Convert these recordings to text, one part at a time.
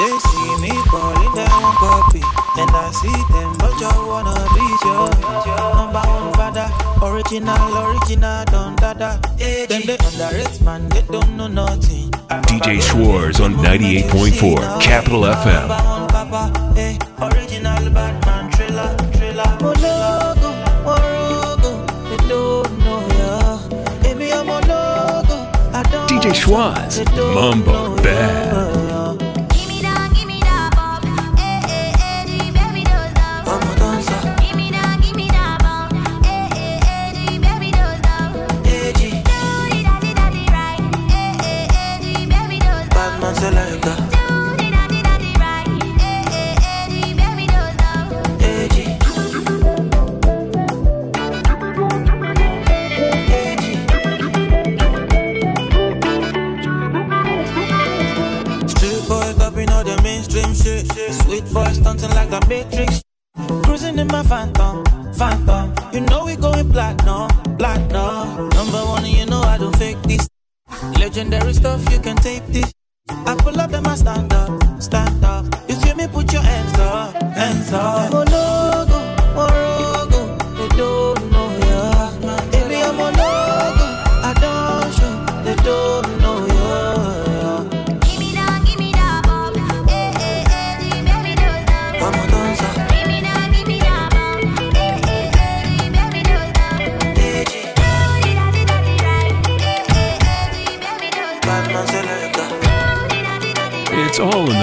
They see me balling down copy, and I see them, but you wanna be your number one father, original, original, don dada. Them they underrate man, they don't know nothing. DJ Schwaz on 98.4 Capital FM. DJ Mambo know Bad.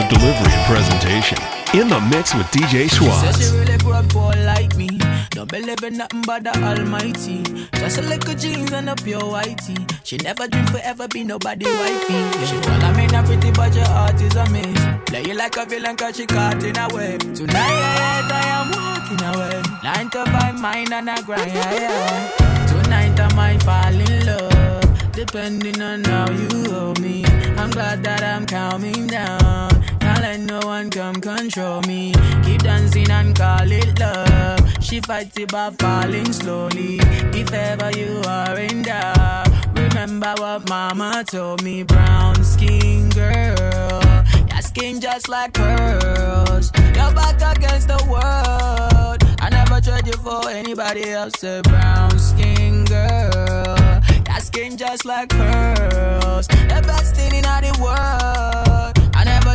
Delivery and presentation. In the mix with DJ Schwaz. she really like me. Don't believe in nothing but the Almighty. Just a little jeans and a pure whitey. She never dream forever be nobody wifey. She call I mean a pretty but your heart is a miss. Play you like a villain cause she caught in a web. Tonight I am walking away. Nine to five mine and I grind. Yeah, yeah. Tonight I might fall in love. Depending on how you hold me. I'm glad that I'm calming down. Can't let no one come control me. Keep dancing and call it love. She fights it by falling slowly. If ever you are in doubt, remember what mama told me. Brown skin girl, your skin just like pearls. Your back against the world. I never trade you for anybody else. A brown skin girl. That skin just like pearls. The best thing in all the world.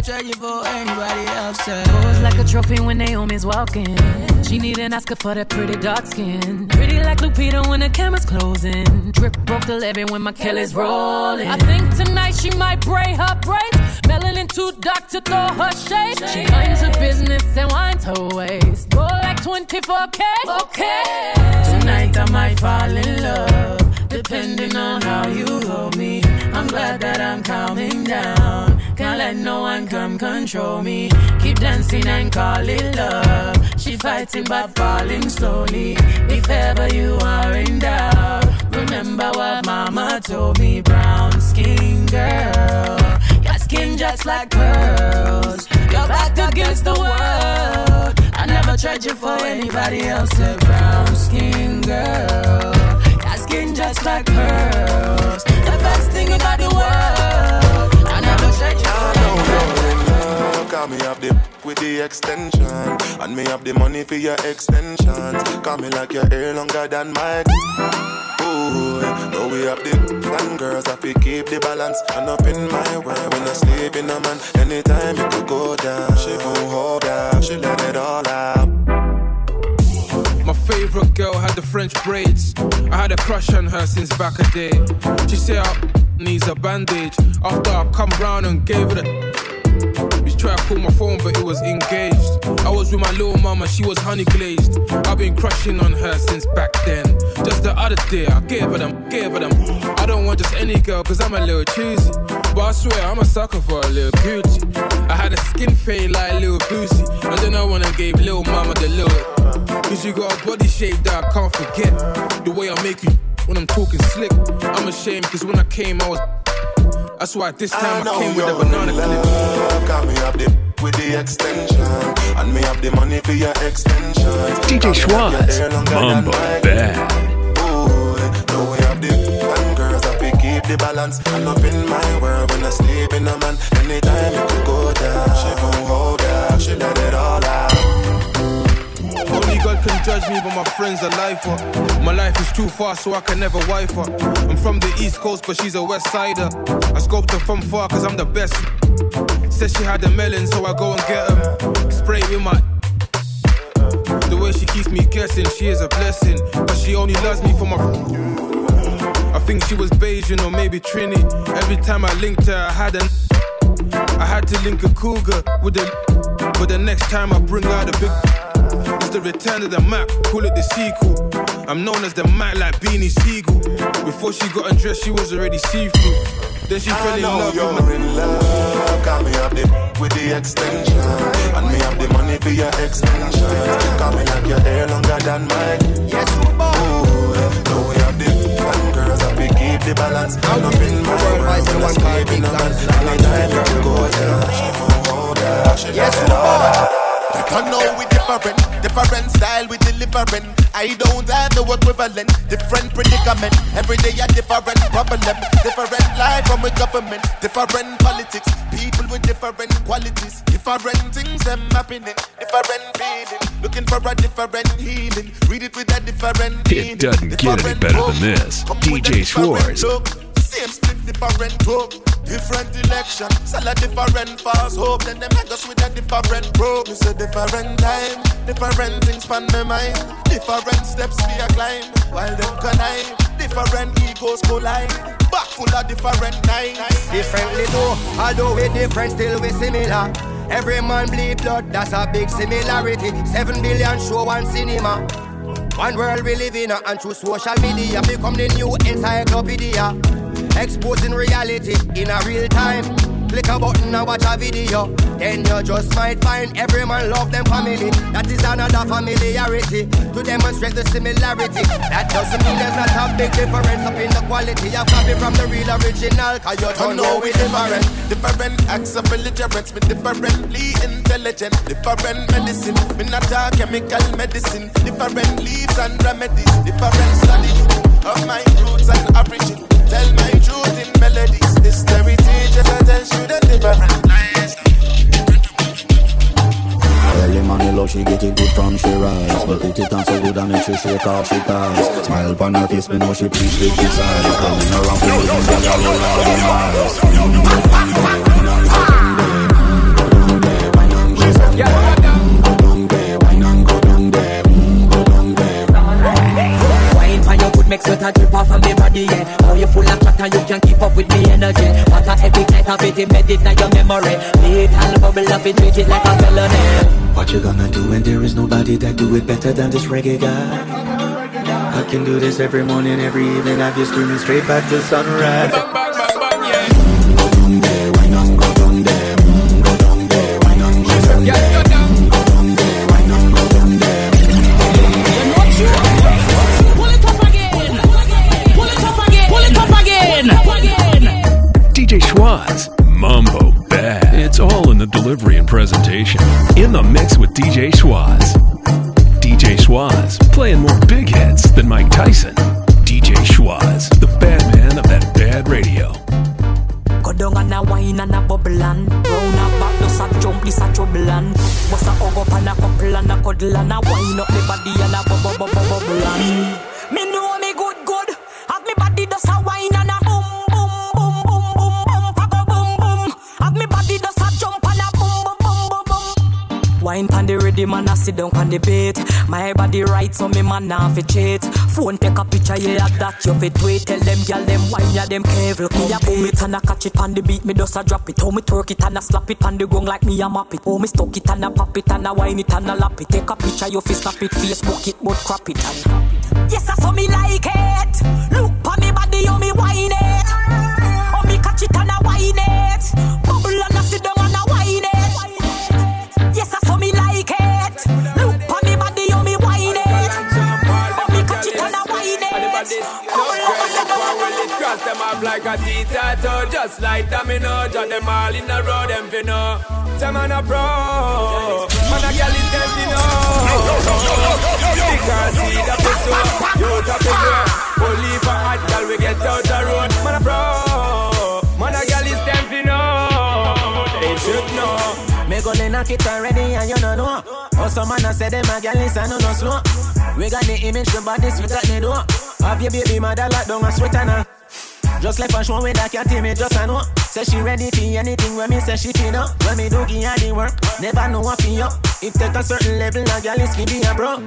Never trade for anybody else. Pose like a trophy when Naomi's walking. She need an Oscar for that pretty dark skin. Pretty like Lupita when the camera's closing. Drip broke the levy when my Kelly's rolling. I think tonight she might braid her braids. Melanin too dark to throw her shade. She minds her business and winds her waist. Go like 24K. Okay. Tonight I might fall in love, depending on how you hold me. I'm glad that I'm calming down. Can't let no one come control me. Keep dancing and call it love. She fighting but falling slowly. If ever you are in doubt, remember what mama told me. Brown skin girl, your skin just like pearls. Your back against the world. I never tried you for anybody else. A brown skin girl. Your skin just like pearls. The best thing about the world. I never tried you for anybody else. Call me up the with the extension, and me have the money for your extensions. Call me like your hair longer than my. Ooh, know we have the fun girls. I feel keep the balance and up in my way when I sleep in a man. Anytime you could go down, she won't hold out. She let it all out. My favorite girl had the French braids. I had a crush on her since back a day. She said her needs a bandage. After I come round and gave her the. Bitch tried to call my phone, but it was engaged. I was with my little mama, she was honey glazed. I've been crushing on her since back then. Just the other day, I gave her them, gave her them. I don't want just any girl, cause I'm a little choosy. But I swear, I'm a sucker for a little Gucci. I had a skin fade like a Lil Boosie. And then I wanna gave little mama the little. Cause you got a body shape that I can't forget. The way I make you when I'm talking slick. I'm ashamed cause when I came, I was. That's why this time I, came with a banana clip. Got me up the with the extension, and me have the money for your extension. DJ Schwaz, Mambo Bad. Ooh, know we have the fun girls. I feel keep the balance. And up in my world when I sleep in a man. Anytime you could go down, she won't hold back. She let it all out. Can judge me, but my friends are lifer. My life is too fast, so I can never wife her. I'm from the East Coast, but she's a West Sider. I scoped her from far, cause I'm the best. Said she had a melon, so I go and get him. Spray with my. The way she keeps me guessing, she is a blessing. But she only loves me for my. I think she was Bajan or maybe Trini. Every time I linked her, I had an. I had to link a cougar with a. But the next time I bring out a big. It's the return of the Mac, call it the sequel. I'm known as the Mac like Beanie Sigel. Before she got undressed, she was already see through. Then she fell in love you're with my. in love. Got me up the with the extension. And me have the money for your extension. Got me like your hair longer than mine. Yes, boy. Ooh, know we have the and girls have to keep the balance. And up in my world, Worldwide, when I one sleep card, in big a man. guns, long Anytime time, you go down, she won't hold back. She Yes, let it all I know we different, different style we delivering. I don't have no equivalent, different predicament. Every day a different problem, different life from a government, different politics. People with different qualities, different things them happening, different feeling. Looking for a different healing. Read it with a different meaning. It doesn't get any better than this. Come with a DJ Schwaz. look. Same split, different hope. Different election, sell a different false hope. Then them hang us with a different probe. It's a different time, different things span my mind. Different steps we a climb, while them connive. Different egos collide, back full of different knives. Differently though, although we different, still we similar. Every man bleed blood, that's a big similarity. Seven billion show one cinema. One world we live in, uh, and through social media become the new encyclopedia. Exposing reality in a real time. Click a button and watch a video. Then you just might find every man love them family. That is another familiarity to demonstrate the similarity. That doesn't mean there's not a big difference up in the quality of copy from the real original. Cause you don't know we different, different acts of belligerence. Me differently intelligent, different medicine. Me not a chemical medicine. Different leaves and remedies, different study of my roots and origin. Tell my truth in melodies. This heritage that I tell you the money low, she get it good from she rise. But put it on so good I make she shake off she ties Smile upon her face, me know she pleased with eyes Coming around for me, them gyal all roll out sweat a drip off of me body, yeah. How you full of chatter, you can't keep up with me energy. What a epic night of it embedded in your memory. Lethal bubble of it, treat it like a felony. What you gonna do when there is nobody that do it better than this reggae guy? I can do this every morning, every evening. Have you screaming straight back to sunrise. Presentation. In the mix with DJ Schwaz. DJ Schwaz, playing more big hits than Mike Tyson. DJ Schwaz, the bad man of that bad radio. And a wine and a bubble and a back, jump, a trouble and bust a hug up and a couple and a cuddle and a wine up body and a bubble bubble bubble and me know me good good, have me body a wine Wine pan the ready man a sit down pan the bait My body right so me man nah fi cheat. Phone take a picture yeah that you fi tweet. Tell them gyal them wine yeah them careful. Me a boom it and a catch it pan the beat Me just a drop it. How me twerk it and a slap it pan the gong like me a map it. How me stuck it and a pop it and a wine it and a lap it. Take a picture you fi snap it Facebook it but crop it and Yes I saw me like it. Look pa me body how me wine it. How me catch it and a wine it like a tea-tattoo Just like domino, jot them all in a row, them fi know. Them man a pro, man a gal is them fi know. Because he the pursuit, you top it where Only for hot gal we get out the road. Man a pro, man a gal is them fi know. They should know. Me go le knock it already and you no, no, know oh, Also man I say them a gal is a no no slow. We got the image, the bodies, we got the door. Have your baby mother locked down and sweat on her. Just left her show with that cat me just a know. Say she ready for anything when me say she feel up. When me do give her the work, never know what feel up. It take a certain level, a girl is be a bro.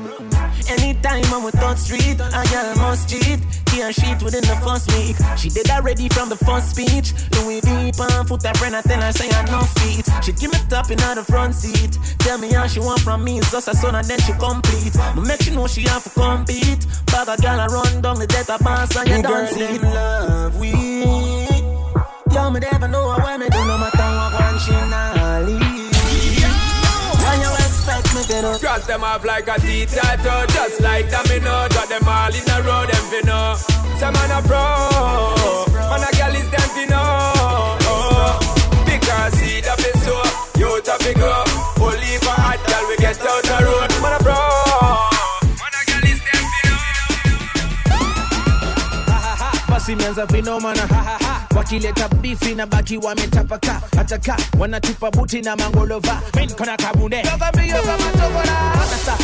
Anytime I'm with third street, I got a girl must cheat. Tear sheet within the first week. She did already from the first speech. Louis deep on foot, that friend I tell her say I no feet. She give me top in the front seat. Tell me how she want from me, it's just a son and then she complete. But make she know she have to compete. Bag a girl a run down the death of boss and you don't see love we. Yo, me never know what me do, no matter respect me. Cross them off like a T-tattoo Just like domino Got them all in a row, them fi know. Some man a pro Man a girl is them fi know. Because see the fi so You to fi go. Only for hot girl we get out the road. Man a pro simeanza vinomana hahaha wakileta bifi na baki wametapaka ataka. Wanatupa buti na mangolova. Minkona kabunde. Ovambio kama tokola sasa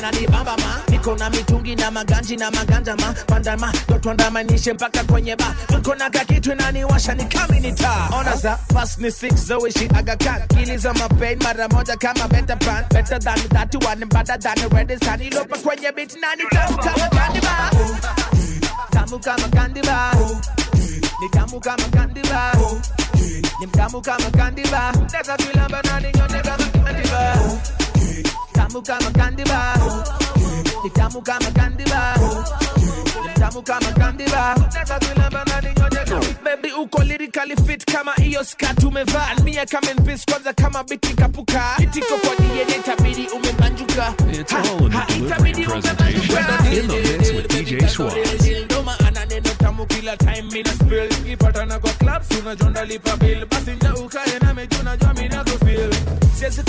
na nibamba ma. Niko na mitungi na maganji na maganja ma. Pandama totwandamanishe mpaka kwenye ba. Kona na kakitwe na niwasha ni kaminita ona za pas ni 6 zoishi agakan kiliza mapain mara moja kama better plan. Better than that one better than red sun ilopa kwenye beat na nitamu kama jani ba damu kama candy bar, ni tamu kama candy bar, ni mtamu kama candy bar. Nataka kila banani nyone kama candy bar, tamu kama candy bar tamu kama kandiba ni mtamu kama kandiba nataka kulamba na ninyote baby uko lyrically fit kama hiyo skirt umevaa. Mia kama peace kwanza kama biti kapuka. Itiko kwa DNA tabidi umebanjuka. It's all in the presentation. In the mix with DJ Schwaz. Ndoma ana tamu kila time mina spill. Ipatana kwa clubs unajonda lipa bill. Basi nda ukae na meju najua mina kufeel siwezi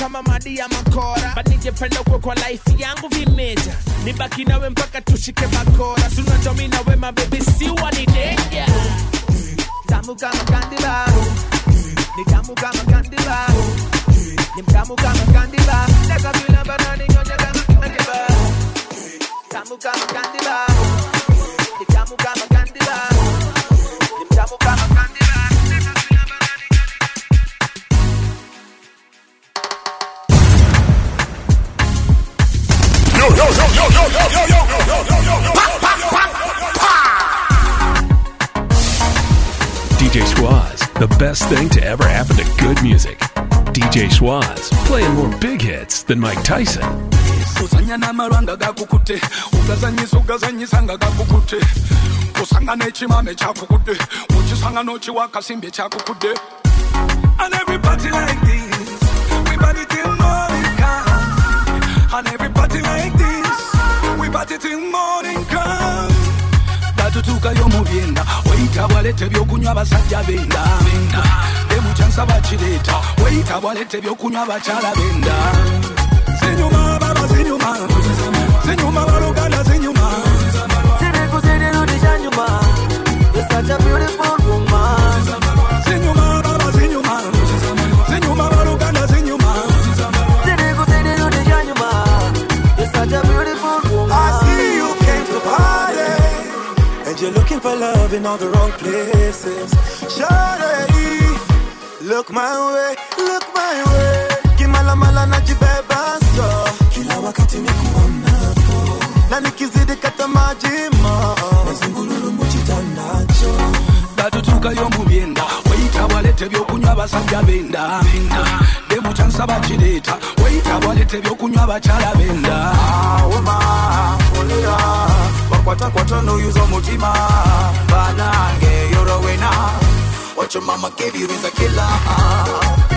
kama madi ya makora. But ningependa kuwe kwa life yangu vimeja. Nibaki nawe mpaka tushike makora sunajua mi nawe mabebi siwa ni denja tamu kama kandiba ni tamu kama kandiba ni mtamu kama kandiba nataka vile banani nyonya kama kandiba tamu kama kandiba ni tamu kama Yo, yo, yo, yo, yo, yo, yo, yo, yo, yo, yo, yo. DJ Schwaz, the best thing to ever happen to good music. DJ Schwaz, playing more big hits than Mike Tyson. gakukute and everybody like this we till morning come and everybody like morning come batutuukayo mu byenda. Weyita bwaleta ebyokunywa abasajja benda. Emukyansa bakireeta. Weyita bwaleta ebyokunywa abakyala benda. Zinyuma baba zinyuma. Zinyuma baluganda zinyuma. Such a beautiful for love in all the wrong places. Shawty, look my way, look my way. Kimala mala najibeba so Kila wakati nikuonapo Na nikizidi kata majima Mazungululu muchitandacho batutuukayo mu byenda weyita bwaleta ebyokunywa abasajja benda. Demu demukyansa bakireeta weyita bwaleta ebyokunywa abakyala benda. Ah, Awuma, olera Wakwatakwata noyuza omutima Banange, you're a winner What your mama gave you is a killer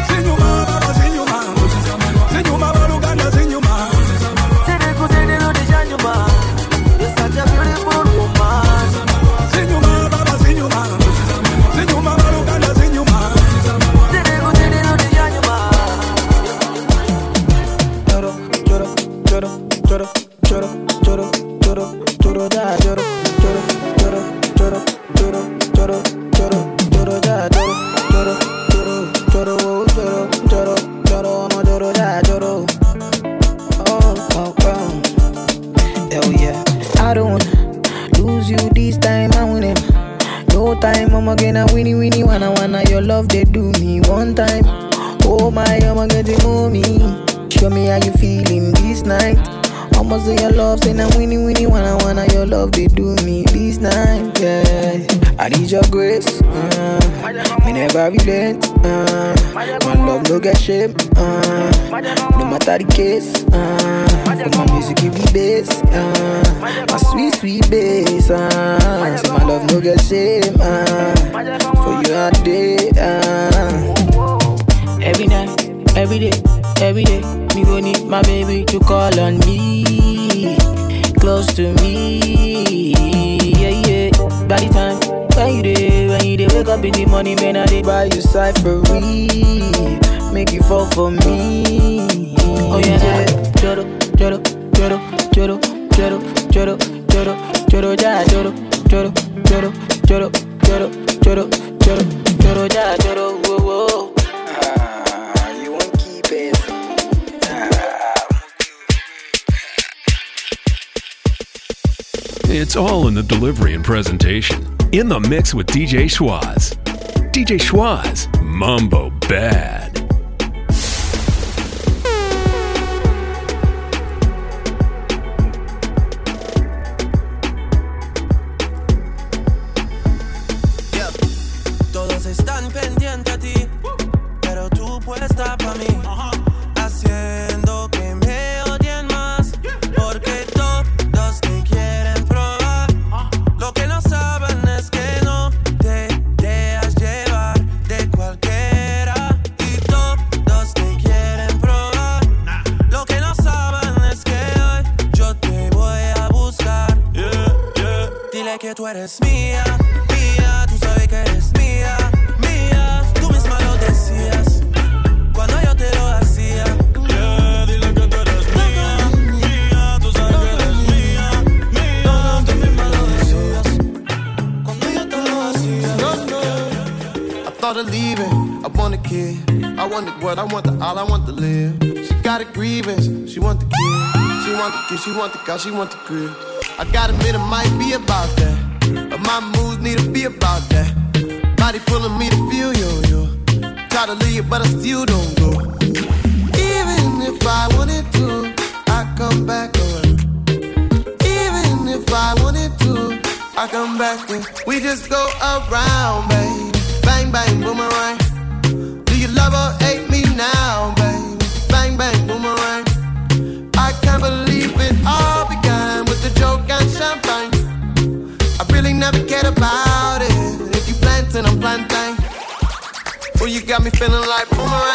delivery and presentation. In the mix with DJ Schwaz. DJ Schwaz, Mumbo Bad. I want the all, I want to live. She got a grievance, she want the kill. She want the kill, she want the car, she want the crib. I gotta admit, it might be about that. But my moves need to be about that. Body pulling me to feel yo yo. Try to leave, but I still don't go. Even if I wanted to, I come back around. Even if I wanted to, I come back and we just go around. got me feeling like boomerang.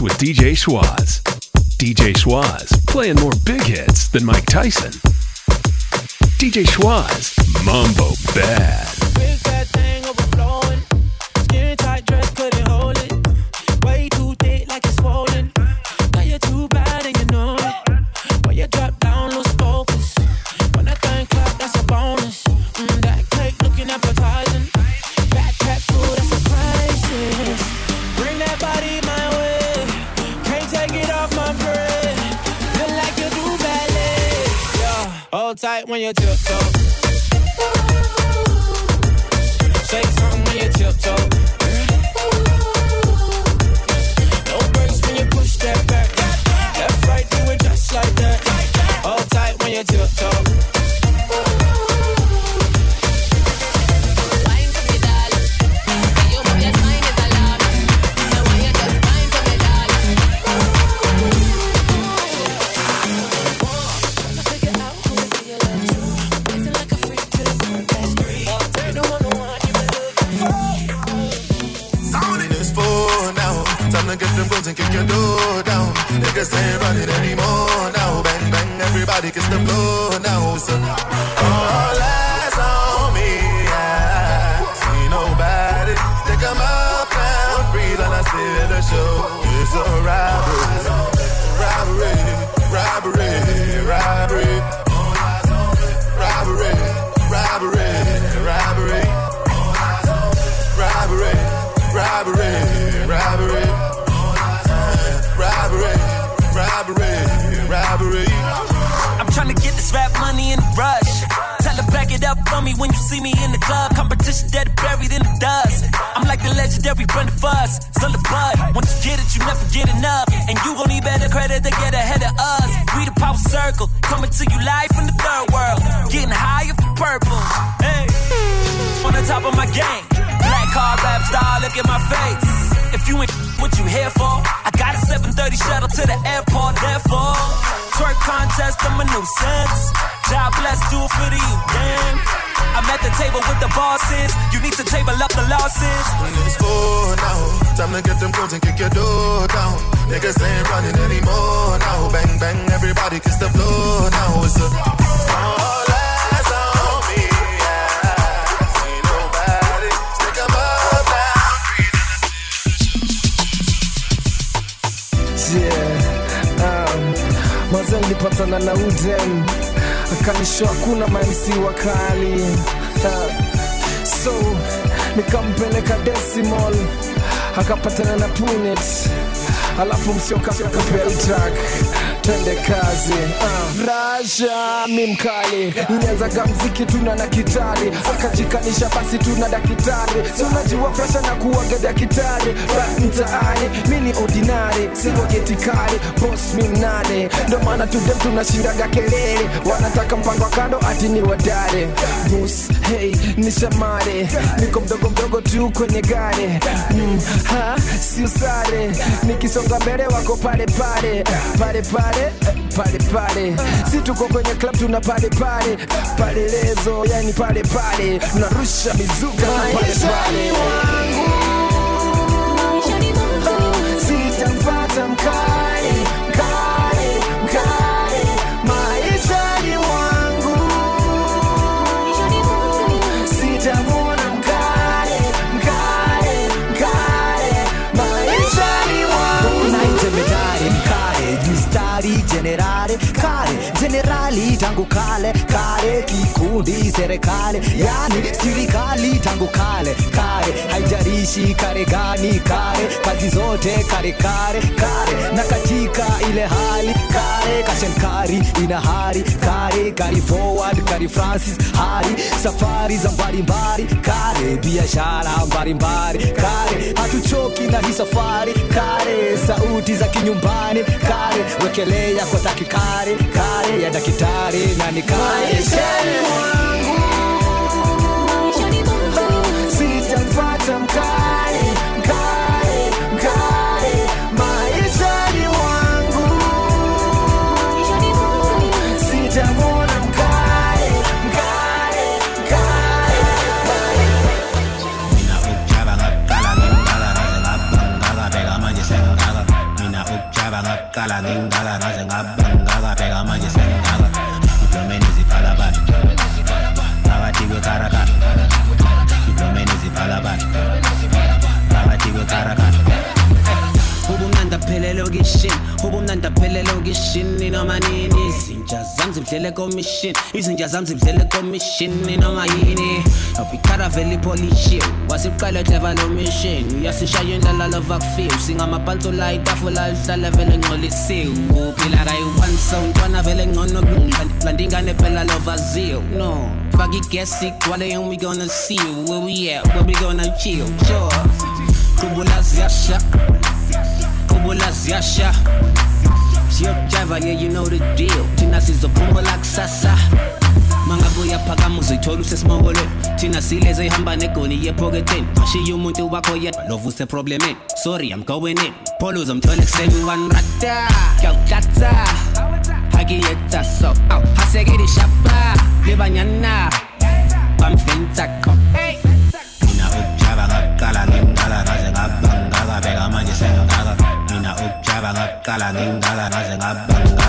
With DJ Schwaz. DJ Schwaz playing more big hits than Mike Tyson. DJ Schwaz, Mumbo Bad. You tiptoe. When you see me in the club. Competition dead buried in the dust. I'm like the legendary Brenda Fuss. Son of bud. Once you get it, you never get enough. And you gon' need better credit to get ahead of us. We the power circle. Coming to you live from the third world. Getting higher for purple. Hey. On the top of my game. Black car rap star, look at my face. If you ain't what you here for, I got a 730 shuttle to the airport, therefore. Twerk contest, I'm a nuisance. God bless, do it for the youth, damn. I'm at the table with the bosses. You need to table up the losses. When it's four now, time to get them guns and kick your door down. Niggas ain't running anymore now. Bang, bang, everybody kiss the floor now. It's a all on me. I see nobody. Stick 'em up now. Yeah, um, mwanzo nilipatana na Uden akanisho hakuna mamsi wakali. So nikampeleka Decimal akapatana na Punet. Alafu msiokaka track twende kazi. Rasha mi mkali. Nilianzaga mziki tuna na kitari. Akajikanisha basi tuna dakitari si unajua na kuwaga dakitari but mtaani mi ni ordinary. Siko bos mi mnane ndo maana tudem tunashindaga kelele. Wanataka mpango kando ati ni wadare. Bus hey ni shamare niko mdogo mdogo tu kwenye gari. Mm, ha si usare nikisonga mbele wako pale pale. Pale pale pale pale. Si tuko kwenye club tuna pale pale. Pale lezo yani pale pale. Narusha mizuka pale pale. Sitampata mkali kale. Jenerali tangu kale kale kikundi serikali. Yani sirikali tangu kale kale. Haijarishi kare gani kare. Kazi zote kare kare kare. Na katika ile hali kare kashenkari ina hari kare kari forward kari francis hari. Safari za mbalimbali kare biashara mbalimbali kare. Hatuchoki na hii safari kare. Sauti za kinyumbani kare. Wekelea kwa takikare kare ya dakitari na ni kare. Maishani mwangu sitapata mkali cala, nem dala, nós é pega mais de 100 dala. Diploma e nesse baixo. Cara, cara. ngidlele commission. Izinja zami zidlele commission noma yini abikhara vele ipolishiwe wasiqala clever lo mission. Uyasishaya life. lova kufiwe in all itafula lihlala vele ngcolisiwe uphila kayi-one so ntwana vele ngcono kulandi ingane phela lova ziwe no. Faka igesi igcwale and we gonna see where we at? Where we gonna chill? Sure. Kubula ziyasha. Kubula ziyasha yo java yeah you know the deal. Thina like Sasa. mangabuya phakama uzoyithola usesimongolweni thina sileze ihamba negoni yephoketheni ashiye umuntu wakho yedwa lova useproblemeni sorry i'm going in. Polo uzomthola ekuseni one rata. Kuyawutatsa hakiyetsa so oh. aw hasekeli shapa. Lebanyana Kala nindala na zenga banga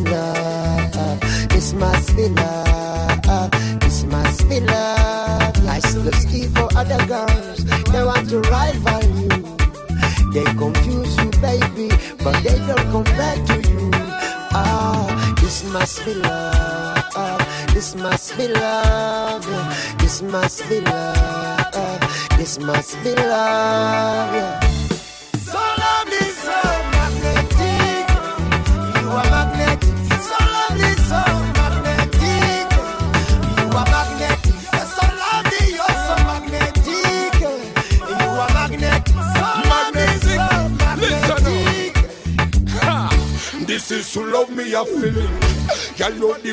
love.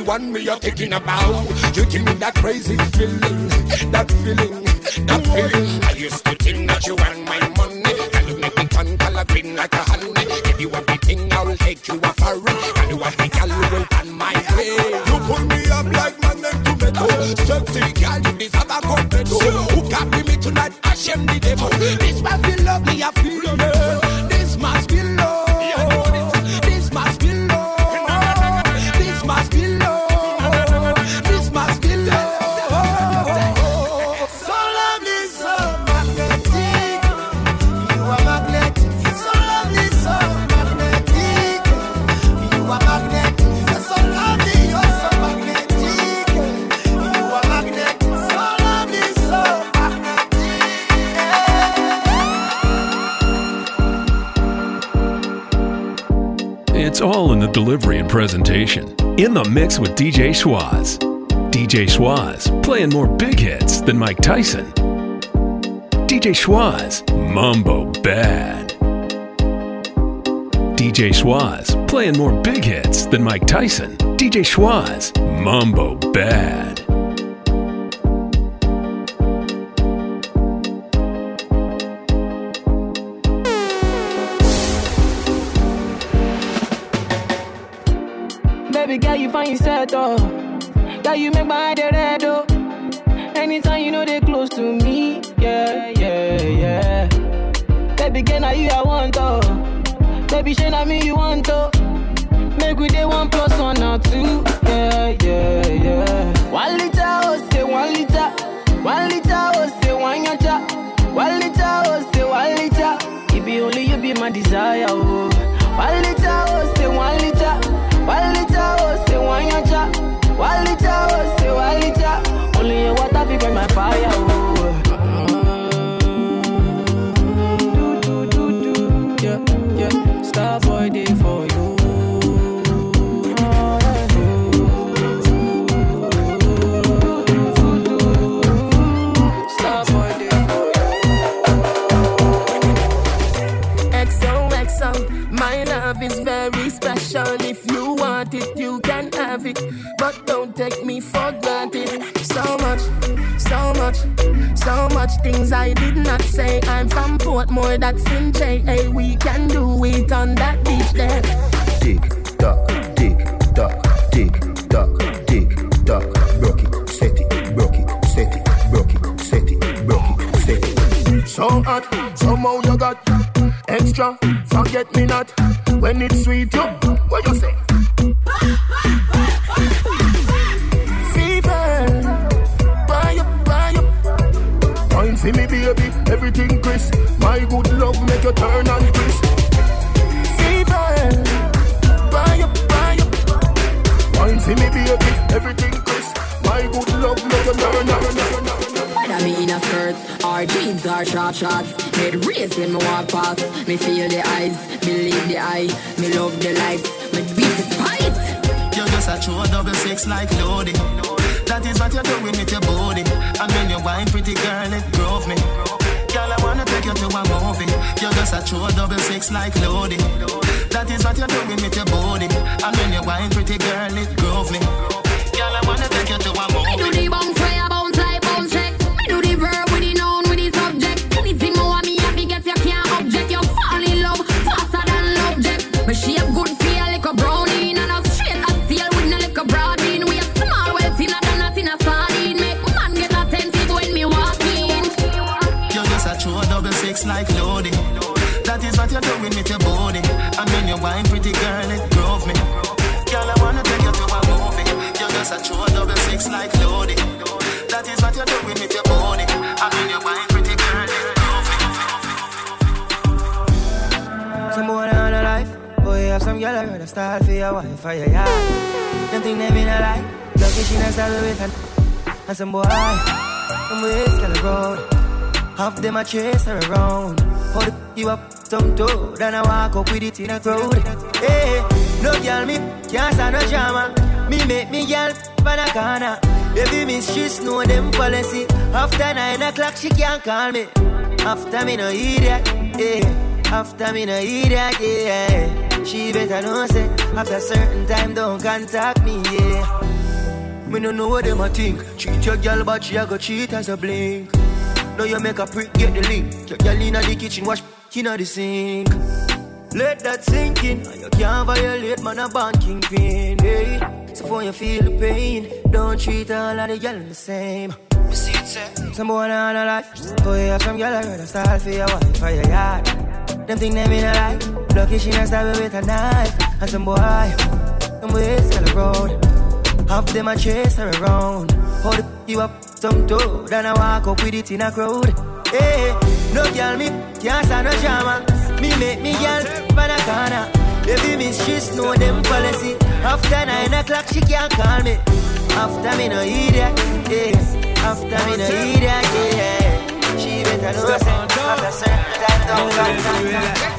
one me you're thinking about. You give me that crazy feeling, that feeling, that feeling. I used to think that you were mix with DJ Schwaz. DJ Schwaz playing more big hits than Mike Tyson. DJ Schwaz, Mumbo Bad. DJ Schwaz playing more big hits than Mike Tyson. DJ Schwaz, Mumbo Bad. my day. I did not say I'm from Portmore, that's in JA. We can do it on that me feel the eyes, believe the eye, me love the light, me beat the fight. You're just a true double six like Lodi. That is what you're doing with your body. And when you wine, pretty girl, it drove me. Girl, I wanna take you to a movie. You're just a true double six like Lodi. That is what you're doing with your body. And when you wine, pretty girl, it drove me. Girl, I wanna take you to a movie. I do the bump like loading. That is what you're doing with your body. I mean, you wine, pretty girl, it drove me. Girl, I wanna take you to a movie. You're just a true double six like loading. That is what you're doing with your body. And mean, you wine, pretty girl, it drove me. Some boy on a life. Boy, you have some girl around the start for your wife for your yard. Them thing they mean a lie. Lucky she not started with her. And some boy, I'm gonna roll. Half them a chase her around. Hold you up some toe, then I walk up with it in a crowd. Hey, no girl me can't stand no drama. Me make me girl pan a corner. Baby miss she know them policy. After nine o'clock she can't call me. After me no idiot, yeah. After me no idiot, yeah. She better know say after certain time don't contact me, yeah. Me no know what them a think. Cheat your girl, but she a go cheat as a blink. Now you make a prick, get the link. Your girl inna the kitchen, wash inna the sink. Let that sink in. You can't violate man a banking pin, hey. Eh? So for you feel the pain, don't treat all of the girl the same. Some boy on a life. You have some girl I rather start for your wife for your yard. Them think they mean a life. Lucky she not stab with a knife. And some boy, them ways tell the road. Half them a chase her around. Hold you up some toe, then I walk up with it in a crowd. Hey, no girl me can't stand no drama. Me make me girl pan a corner. Miss she know them policy. After nine o'clock she can't call me. After me no idiot, yeah. After me no idiot, yeah. She better know say after certain time don't. Breakfast in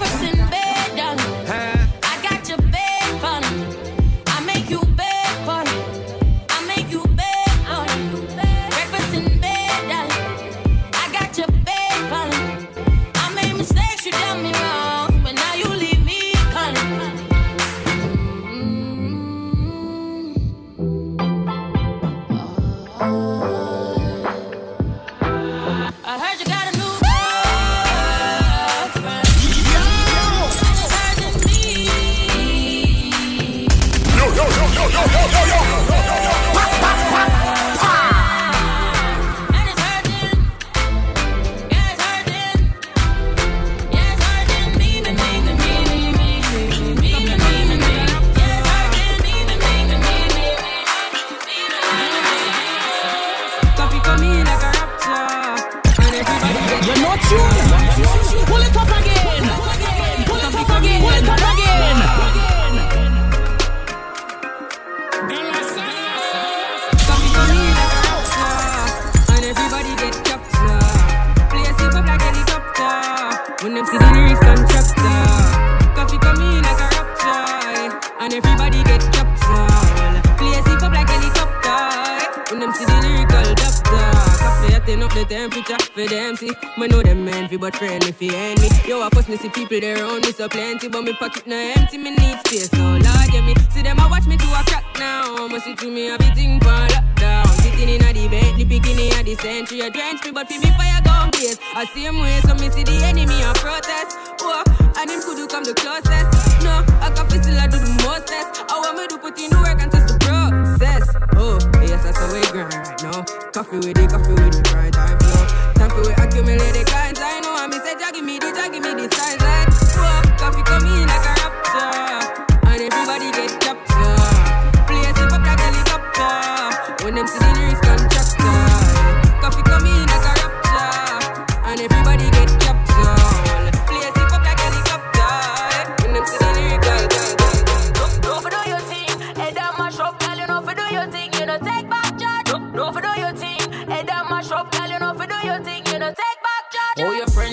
them envy but friendly fi enemy. Yo, I first me see people there around me so plenty, but me pocket no empty. Me need space, so Lord, yeah me see them a watch me to a crack now. Must see to me everything for lockdown. Sitting in a the Bentley, picking in a the century. A drench me, but fi me fire gun base. A same way, so me see the enemy a protest. Oh, and him could do come the closest. No, I can feel still I do the mostest. I want me to put in the work and test the process. Oh, yes, that's how we grind right now. Coffee with it, coffee with it, right time flow. Time for we accumulate the kinds. I know I me say, give me the, give me the signs like. Oh, coffee come in like a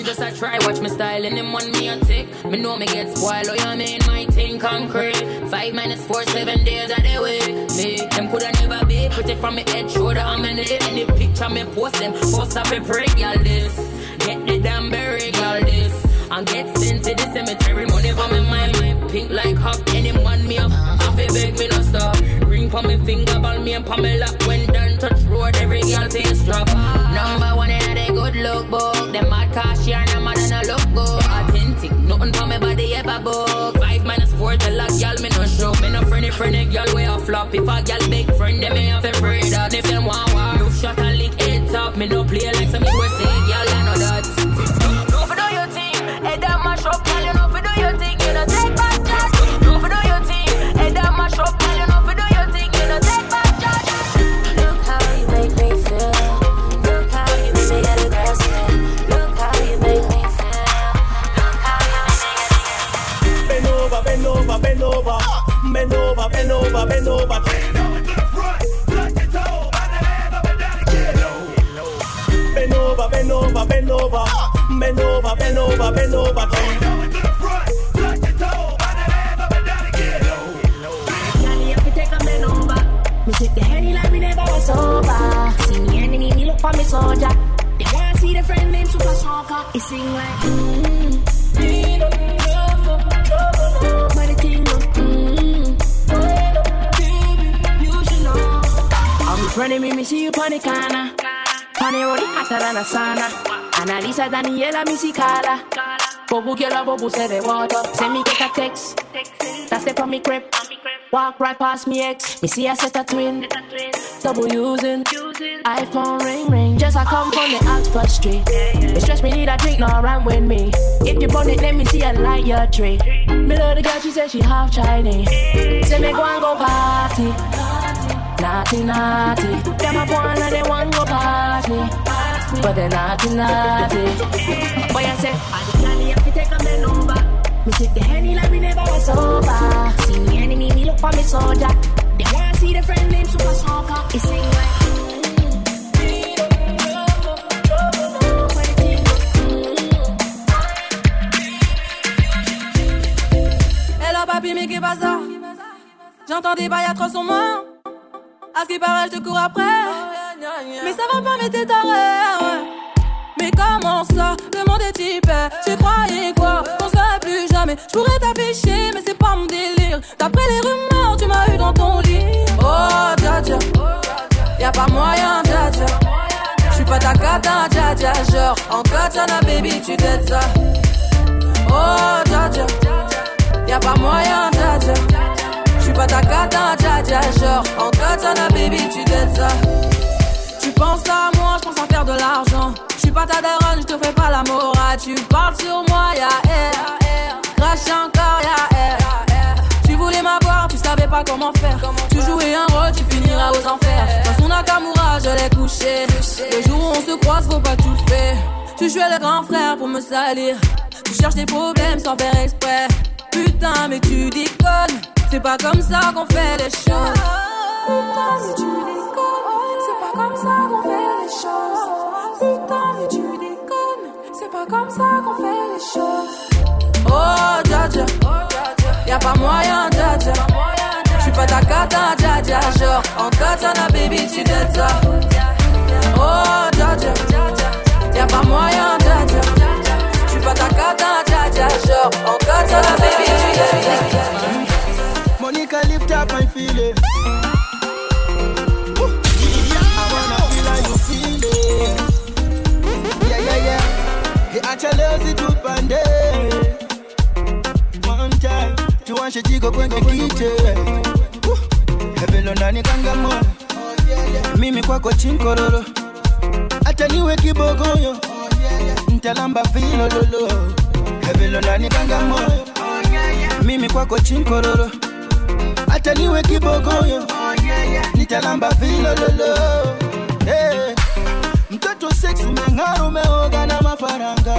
Just a try, watch me style and them want me a tick. Me know me get spoiled, oh, you mean my thing concrete. Five minutes, four, seven days of the way. Me, them coulda never be pretty from me head, shoulder, I'm in it. Any picture me post them, post up a break, y'all this. Get the damn berry, y'all this. And get sent to the cemetery, money for me mind. Pink like hop, man me up. A beg me no stop. Ring for me finger, ball me and Pamela. When done touch road, every girl face drop. Number one in a good look book. Them mad cash here, no mad and a look good. Authentic, nothing for me body ever book. Five minus four, tell a girl me no show. Me no friendly, friendly girl way a flop. If a girl big friend, them me have a afraid that. If them want war, no shot and lick it up. Me no play like some USA girl, bend over, bend over. Bend over, bend over, bend over, bend over, bend over, bend over. Johnny, if you take a bend over, me the we never was sober. See enemy, me look for me soldier. They want to see the friend named Super Soccer. It sing like, mmm, I'm me, me see you on the corner. On the road, it hotter than a sauna. Analiza Daniela, color. Bobu girl, bobu say the water. Send me get a text. That's the from me crib. Walk right past me ex. Me see a set of twin. Double using. iPhone ring ring. Just I come from the Oxford Street. It stress me need a drink, no run with me. If you want it, let me see a light your tree. Me love the girl, she said she half Chinese. Say me go and go party. Naughty, naughty. Them a born and they want go party. But they naughty, naughty. Boy, I say, I Johnny, if you take a man over. Me take the henny like we never was sober. See me enemy, me look for me soldier. They want to see the friend named Super Soccer. It sing like. Hello papi, mais qu'est pas ça J'entends des bails trop sur moi. À ce qui paraît, je te cours après. Mais ça va pas, mais t'es taré. Mais comment ça Le monde est type. Tu croyais quoi? Qu'on se verrait plus jamais. Je pourrais t'afficher, mais c'est pas mon délire. D'après les rumeurs, tu m'as eu dans ton lit. Oh, dja dja. Y'a pas moyen, dja dja. J'suis pas ta cata, dja dja. Genre, en katana, baby, tu t'aides ça. Oh, dja dja. Y'a pas moyen, pas ta cata, dja dja. Genre, en katana, baby, tu t'aides ça. Tu penses à moi, je pense à faire de l'argent. Je suis pas ta daronne, je te fais pas la morale. Tu parles sur moi, ya air. Crash encore, ya air. Tu voulais m'avoir, tu savais pas comment faire. Tu jouais un rôle, tu finiras aux enfers. Dans son Nakamura, je l'ai couché. Le jour où on se croise, faut pas tout faire. Tu jouais le grand frère pour me salir. Tu cherches des problèmes sans faire exprès. Putain, mais tu déconnes. C'est pas comme ça qu'on fait les choses. Putain, mais tu déconnes. C'est pas comme ça qu'on fait les choses. Putain, mais tu déconnes. C'est pas comme ça qu'on fait les choses. Oh, dja dja. Y'a pas moyen, dja dja. J'suis pas ta cata, dja dja. Genre, en katana, baby, tu ça. Oh, dja dja. Y'a pas moyen, dja dja. J'suis pas ta cata, dja dja. Genre, en katana, baby, tu ça. My feeling. I wanna feel how you feel it. Yeah, yeah, yeah. Hey, acha leo situpande. One time, tuwashe jiko kwenye kite. Hebelo ndani kangamona. Mimi kwako chinkororo. Hata niwe kibogoyo. Ntalamba vilololo. Hebelo ndani kangamona. Mimi kwako chinkororo. Hata niwe kibogoyo. Nitalamba vilololo. Hey. Mtoto sex umeng'ara, umeoga na mafaranga,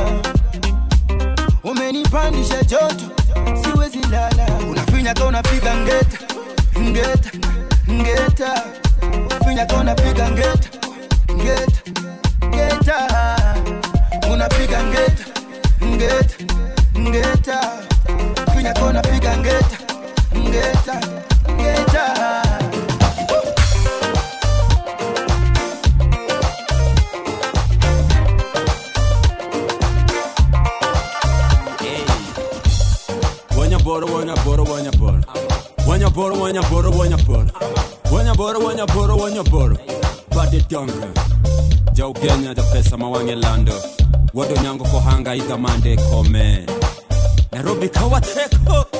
umenipandisha joto, siwezi lala. unafinyaka unapiga ngeta ngeta ngeta, finyaka unapiga ngeta ngeta ngeta, unapiga ngeta ngeta ngeta, finyaka unapiga ngeta wado nyango kohanga idhamande kome. Nairobi kawateko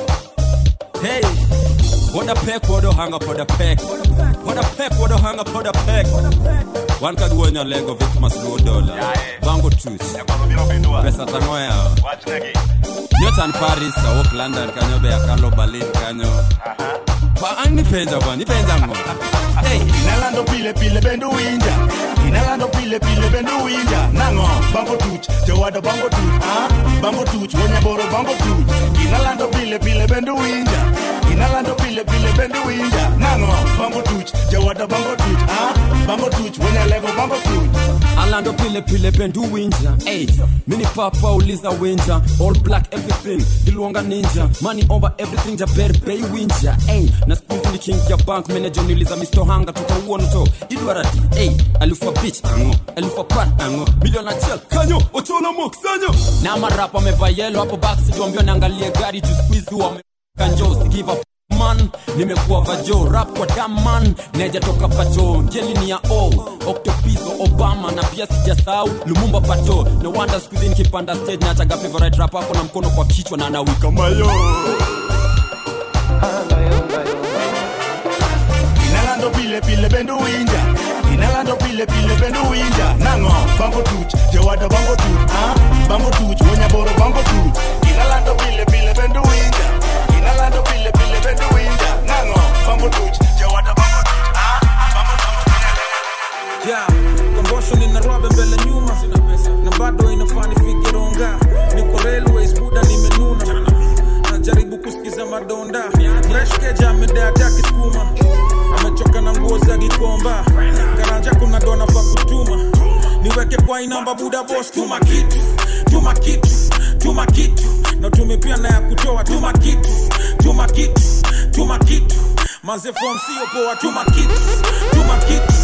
boro. Wanya boro, wanya boro, wanya boro. Wanya boro, wanya boro, wanya boro. Bade donga. Ja Kenya, ja pesa mawange lando. Wado nyango kohanga ita mande kome. Nairobi kawa teko. Hey. Wada pek, wado hanga poda pek. Wada pek, wado hanga poda pek. Wan kag wanya lengo vitu masluo dola. Bango tush. Pesa tangoya. Nyotan Paris, awok London kanyo be akalo Berlin kanyo. Ba waangiphenza kwaniphenza ngoba hey. Inalanto pile pile benduwinja inalanto pile pile benduwinja nango bango tuch jowado bango tuch ah? Bango tuch wonyaboro bango tuch inalanto pile pile benduwinja winja inalando pile pile bendo winja nango bango tuch jawada bango tuch ah bango tuch wonya lego bango tuch. Alando pile pile bendu winja Hey, mini papa uliza winja. All black everything, Ilwanga ninja. Money over everything, Jaber Bay winja Hey, na squeeze ni king ya bank Manager niliza Mr. Hanga Tutauona to Idwarati, hey Alufa bitch, ango. Alufa pat, ango. Miliona chel, kanyo Ochola mok, sanyo. Na marapa meva yellow Hapo back sijuambio naangalie gari Ju squeeze Kanjo give a man. Nimekuwa vajo rap kwa daman nejatoka pacho ngeli ni ya o. Oktopiso obama na pia sijasau. Lumumba pacho na wanda skuzi nikipanda stage na chaga favorite rap ako na mkono kwa kichwa na anawika mayo inalando pilepile benduwinja inalando pilepile benduwinja nango bambo tuch. Jewada bambo tuch ah, bambo tuch. Wonyaboro bambo tuch. Inalando pilepile benduwinja tuch ah ninarwabe mbele nyuma. Na bado inafani fikironga niko najaribu kusikiza madonda. Mreshkeja amedeataki skuma amechoka na nguo za gikomba. Karanja niweke kwa tuma kitu. Tuma kitu tuma kitu. Na tumepia na ya kutoa tuma kitu tuma kitu tuma kitu manze form sio poa tuma kitu tuma kitu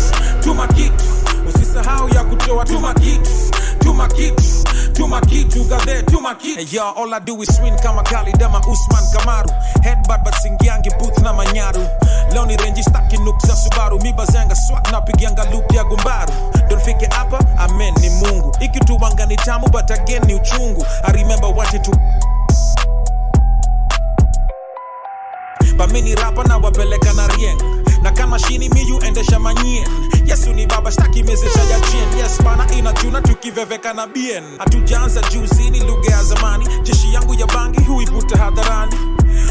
tuma kitu usisahau ya kutoa tuma kitu tuma kitu tuma kitu gadhe tuma kitu hey, yo, all I do is swing kama kali dama Usman Kamaru. Headbutt but singiangi booth na manyaru. Leo ni renji staki nuk za Subaru. Mibazanga na pigianga loop ya gumbaru. Donfike hapa amen ni Mungu. Ikituwanga ni tamu but again ni uchungu. I remember wanting to bamini rapa na wapeleka na rien. Na kama shini miyu endesha manyie. Yesu ni baba shtaki mezesha ya chien. Yes bana inachuna tukiveveka na bien. Hatujaanza juzi ni lugha ya zamani. Jeshi yangu ya bangi huivuta hadharani.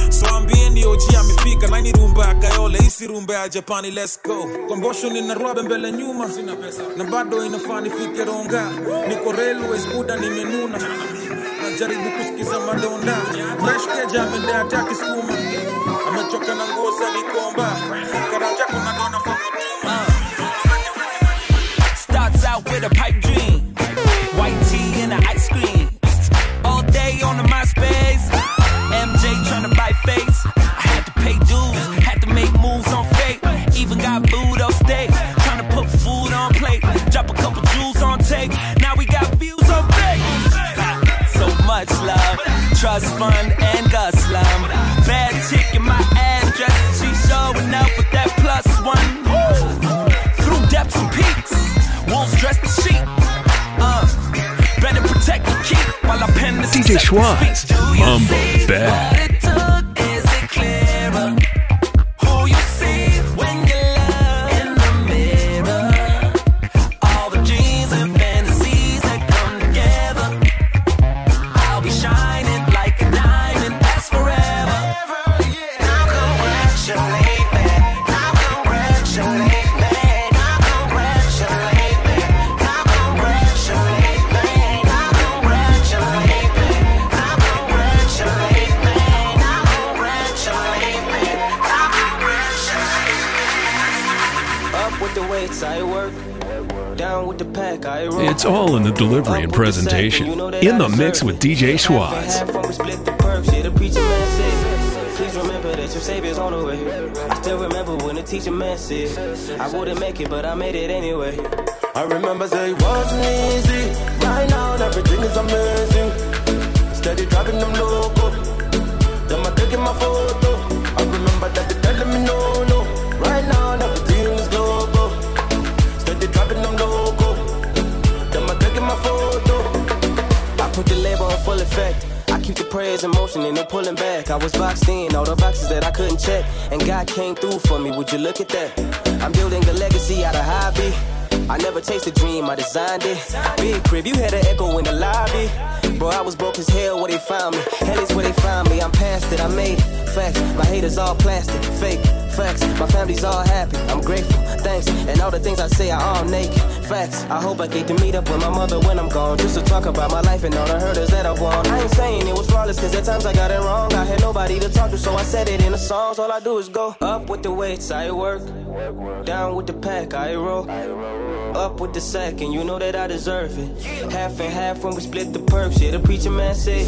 So ambieni oji amefika naini rumba ya kayole isi rumba ya japani let's go. Kombosho nina rwabe mbele nyuma. Na bado inafaa nifike ronga. Niko railways buda nimenuna. Najaribu kusikiza madonda. Mreshkeja amedeataki skuma amechoka na nguo za vikomba karanja kuna dona fa uh. Starts out with a pipe dream, white tea and an ice cream. All day on the MySpace, MJ trying to buy face. I had to pay dues, had to make moves on fate. Even got booed off stage, trying to put food on plate. Drop a couple jewels on tape. Now we got views on fake. So much love, trust fund and Gus Slum. Bad chick in my address, she showing up with that plus one. Through depths and peaks, wolves dressed the sheep. Uh, better protect the keep while I pen this. DJ Schwaz, Mumbo Bad. It's all in the delivery and presentation. In the mix with DJ Schwaz. Half from we split the perks, yeah, the preacher man. Please remember that your savior's on the way. I still remember when the teacher man said, I wouldn't make it, but I made it anyway. I remember say it wasn't easy. Right now everything is amazing. Steady dropping them logo. Them I taking my photo. I remember that they telling me no, no. Effect. I keep the prayers in motion and no pulling back. I was boxed in, all the boxes that I couldn't check. And God came through for me, would you look at that? I'm building a legacy out of hobby. I never chased a dream, I designed it. Big crib, you had an echo in the lobby. Bro, I was broke as hell where they found me. Hell is where they found me. I'm past it, I made it. Facts, my haters all plastic, fake. Facts, my family's all happy. I'm grateful, thanks. And all the things I say are all naked. Facts, I hope I get to meet up with my mother when I'm gone. Just to talk about my life and all the hurdles that I've won. I ain't saying it was flawless, cause at times I got it wrong. I had nobody to talk to, so I said it in the songs. All I do is go up with the weights, I work. Down with the pack, I roll. Up with the sack, and you know that I deserve it. Half and half when we split the perks. Yeah, the preacher man said,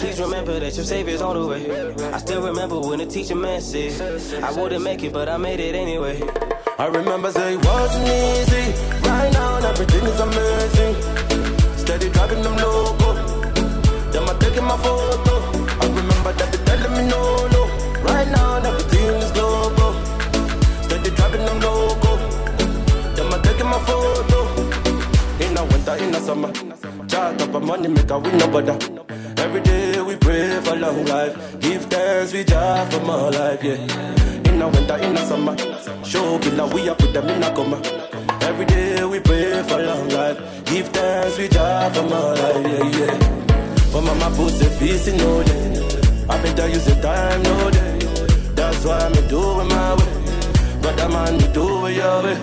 Please remember that your savior's on the way. I still remember when the teacher man said, I wouldn't make it, but I made it anyway. I remember it wasn't easy. Right now, everything is amazing. Steady driving them loco. Them I taking my photo. I remember that they telling me no, no. Right now, everything is global. Steady driving them loco. Them I taking my photo. In the winter, in a summer. Chart up a money, make a win no bother. Every day we pray for long life. Give thanks, we job for more life, yeah. In a winter, in the summer. Show killer, we up with them in a coma. Every day we pray for long life. Give thanks, we job for more life, yeah, yeah. For mama pussy peace in no day. I better use the time no day. That's why me do it my way. But that man me do it your way.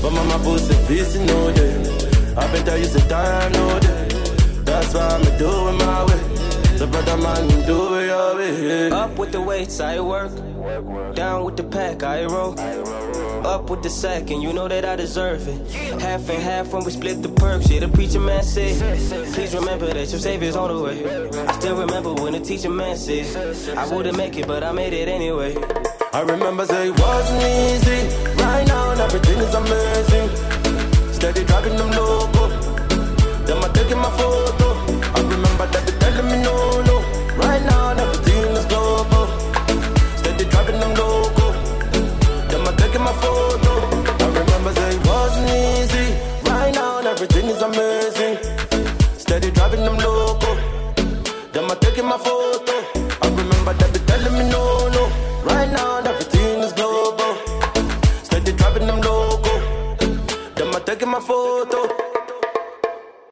For mama pussy peace in no day. I better use the time no day. That's why me do it my way. So brother man, you do it your way. Up with the weights, I work. Down with the pack, I roll. Up with the sack, and you know that I deserve it. Half and half when we split the perks. Yeah, the preacher man said, Please remember that your savior's on the way. I still remember when the teacher man said, I wouldn't make it, but I made it anyway. I remember say it wasn't easy. Right now, everything is amazing. Steady driving them loco. Them I taking my photo. I remember that they telling me no, no. Right now, everything is global. Taking my photo. I remember it wasn't easy. Right now, everything is amazing.